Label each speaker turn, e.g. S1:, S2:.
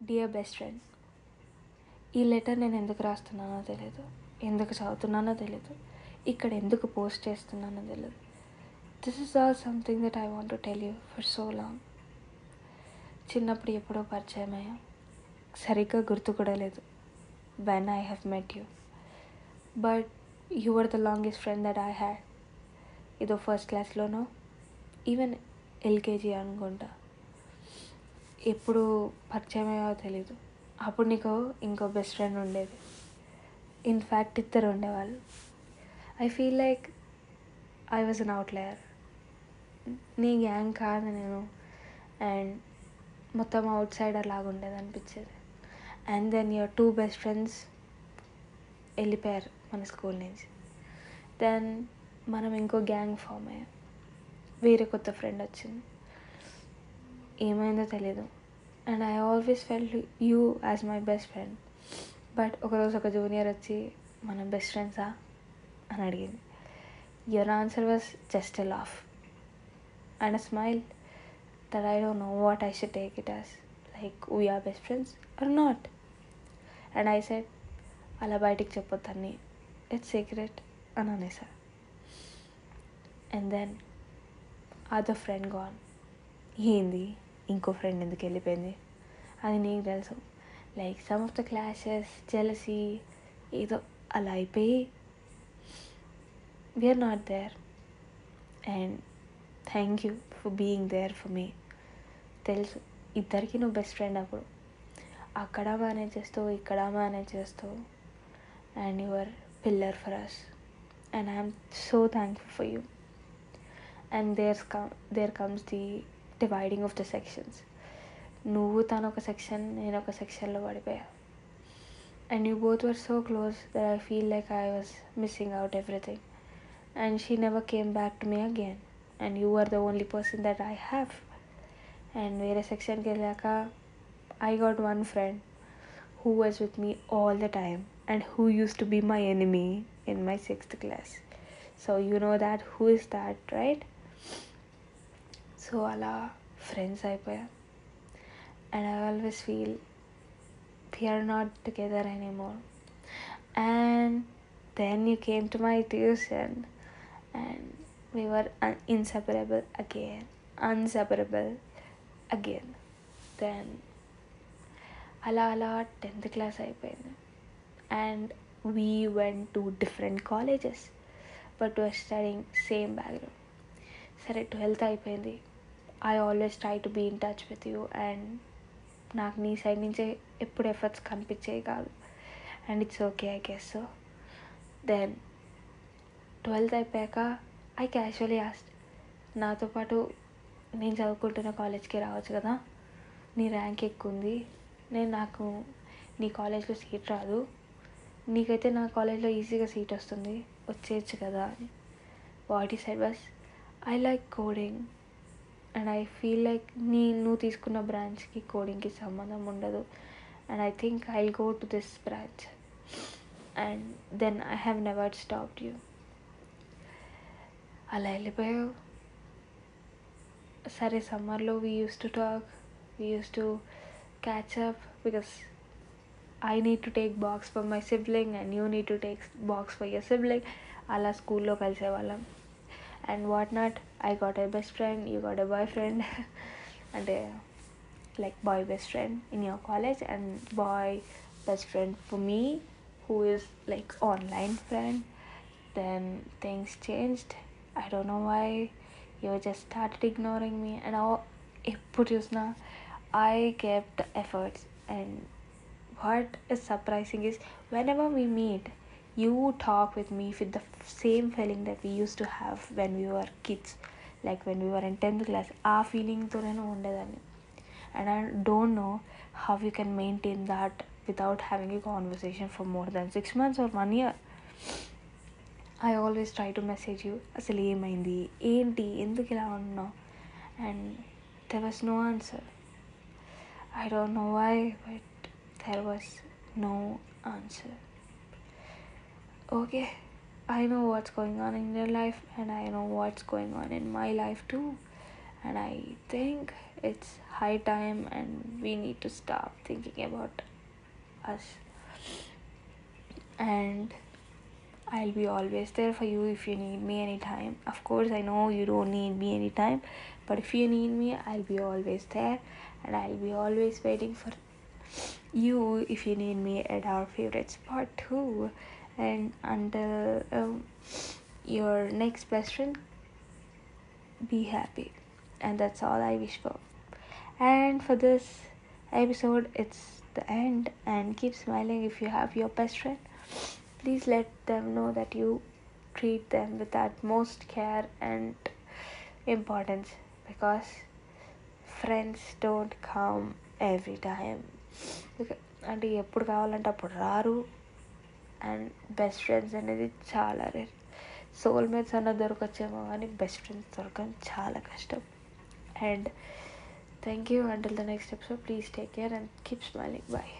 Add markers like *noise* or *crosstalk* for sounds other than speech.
S1: Dear best friend ఈ letter నేను ఎందుకు రాస్తున్నానో తెలియదు ఎందుకు చదువుతున్నానో తెలియదు ఇక్కడ ఎందుకు పోస్ట్ చేస్తున్నానో తెలియదు this is all something that I want to tell you for so long చిన్నప్పుడు ఎప్పుడో పరిచయం అయ్యా. సరిగ్గా గుర్తు కూడా లేదు. When I have met you but you are the longest friend that I had ఏదో ఫస్ట్ క్లాస్లోనో ఈవెన్ ఎల్కేజీ అనుకుంటా. ఎప్పుడు పరిచయం అయ్యావో తెలీదు. అప్పుడు నీకు ఇంకో బెస్ట్ ఫ్రెండ్ ఉండేది. ఇన్ఫ్యాక్ట్ ఇద్దరు ఉండేవాళ్ళు. I feel like I was an outlier నీ గ్యాంగ్ కాదు నేను. అండ్ మొత్తం అవుట్ సైడర్ లాగా ఉండేది అనిపించేది and then your two best friends వెళ్ళిపోయారు మన స్కూల్ నుంచి. దెన్ మనం ఇంకో గ్యాంగ్ ఫామ్ అయ్యాం. వేరే కొత్త ఫ్రెండ్ వచ్చింది. ఏమైందో తెలియదు and I always felt you as my best friend but ఒకరోజు ఒక జూనియర్ వచ్చి మనం బెస్ట్ ఫ్రెండ్సా అని అడిగింది. Your answer was just a laugh and a smile that I don't know what I should take it as like we are best friends or not and I said అలా బయటికి చెప్పొద్దని it's secret అని అనేసా. And then other friend gone ఏంది? ఇంకో friend ఎందుకు వెళ్ళిపోయింది? అది నీకు తెలుసు. Like some of the clashes jealousy ఏదో అలా అయిపోయి we are not there and thank you for being there for me తెలుసు. ఇద్దరికి నువ్వు బెస్ట్ ఫ్రెండ్ అప్పుడు. అక్కడ మేనేజ్ చేస్తావు ఇక్కడ మేనేజ్ చేస్తావు. And your pillar for us and I'm so thankful for you and there's come there comes the dividing of the sections నువ్వు తను ఒక సెక్షన్ నేను ఒక సెక్షన్లో పడిపోయా and you both were so close that I feel like I was missing out everything and she never came back to me again and you are the only person that I have and వేరే సెక్షన్కి వెళ్ళాక I got one friend who was with me all the time and who use to be my enemy in my sixth class so you know that who is that right so అలా friends అయిపోయా. And I always feel we are not together anymore and then you came to my tuition and we were inseparable again inseparable again then అలా అలా tenth class అయిపోయింది. And we went to different colleges but were studying same background సరే twelfth అయిపోయింది. I always try to be in touch with you and నాకు నీ side నుంచే ఎప్పుడు efforts కనిపించేవి కాదు. And it's okay I guess so then twelfth అయిపోయాక I casually asked నాతో పాటు నేను చదువుకుంటున్న కాలేజ్కి రావచ్చు కదా? నీ ర్యాంక్ ఎక్కువ ఉంది. నేను నాకు నీ కాలేజ్లో సీట్ రాదు. నీకైతే నా కాలేజ్లో ఈజీగా సీట్ వస్తుంది. వచ్చేయచ్చు కదా అని. వాట్ ఈ side bus I like coding and I feel like నీ నువ్వు తీసుకున్న బ్రాంచ్కి కోడింగ్కి సంబంధం ఉండదు. And I think I go to this branch and then I have never stopped you అలా వెళ్ళిపోయావు? సరే సమ్మర్లో we use to talk we use to catch up because I need to take box for my sibling and you need to take box for your sibling అలా స్కూల్లో కలిసేవాళ్ళం. and whatnot. I got a best friend, you got a boyfriend, *laughs* and a like boy best friend in your college, and boy best friend for me, who is like online friend. Then things changed. I don't know why you just started ignoring me, and now eh, put now I kept efforts and what is surprising is whenever we meet meet you talk with me with the same feeling that we use to have when we were kids like when we were in tenth class ఆ ఫీలింగ్తో నేను ఉండేదాన్ని and I don't know how you can maintain that without having a conversation for more than six months or one year I always try to message you అసలు ఏమైంది ఏంటి ఎందుకు ఇలా ఉన్నావు and there was no answer I don't know why but there was no answer Okay I know what's going on in your life and I know what's going on in my life too. And I think it's high time and we need to stop thinking about us and I'll be always there for you if you need me anytime. Of course, I know you don't need me anytime, but if you need me, I'll be always there and I'll be always waiting for you if you need me at our favorite spot too And until um, your next best friend, be happy. And that's all I wish for. And for this episode, it's the end. And keep smiling if you have your best friend please let them know that you treat them with utmost care and importance because friends don't come every time అంటే ఎప్పుడు కావాలంటే అప్పుడు రారు and best friends అనేది చాలా rare soulmates అన్న దొరకొచ్చేమో కానీ best friends దొరకడం చాలా కష్టం and thank you until the next episode please take care and keep smiling bye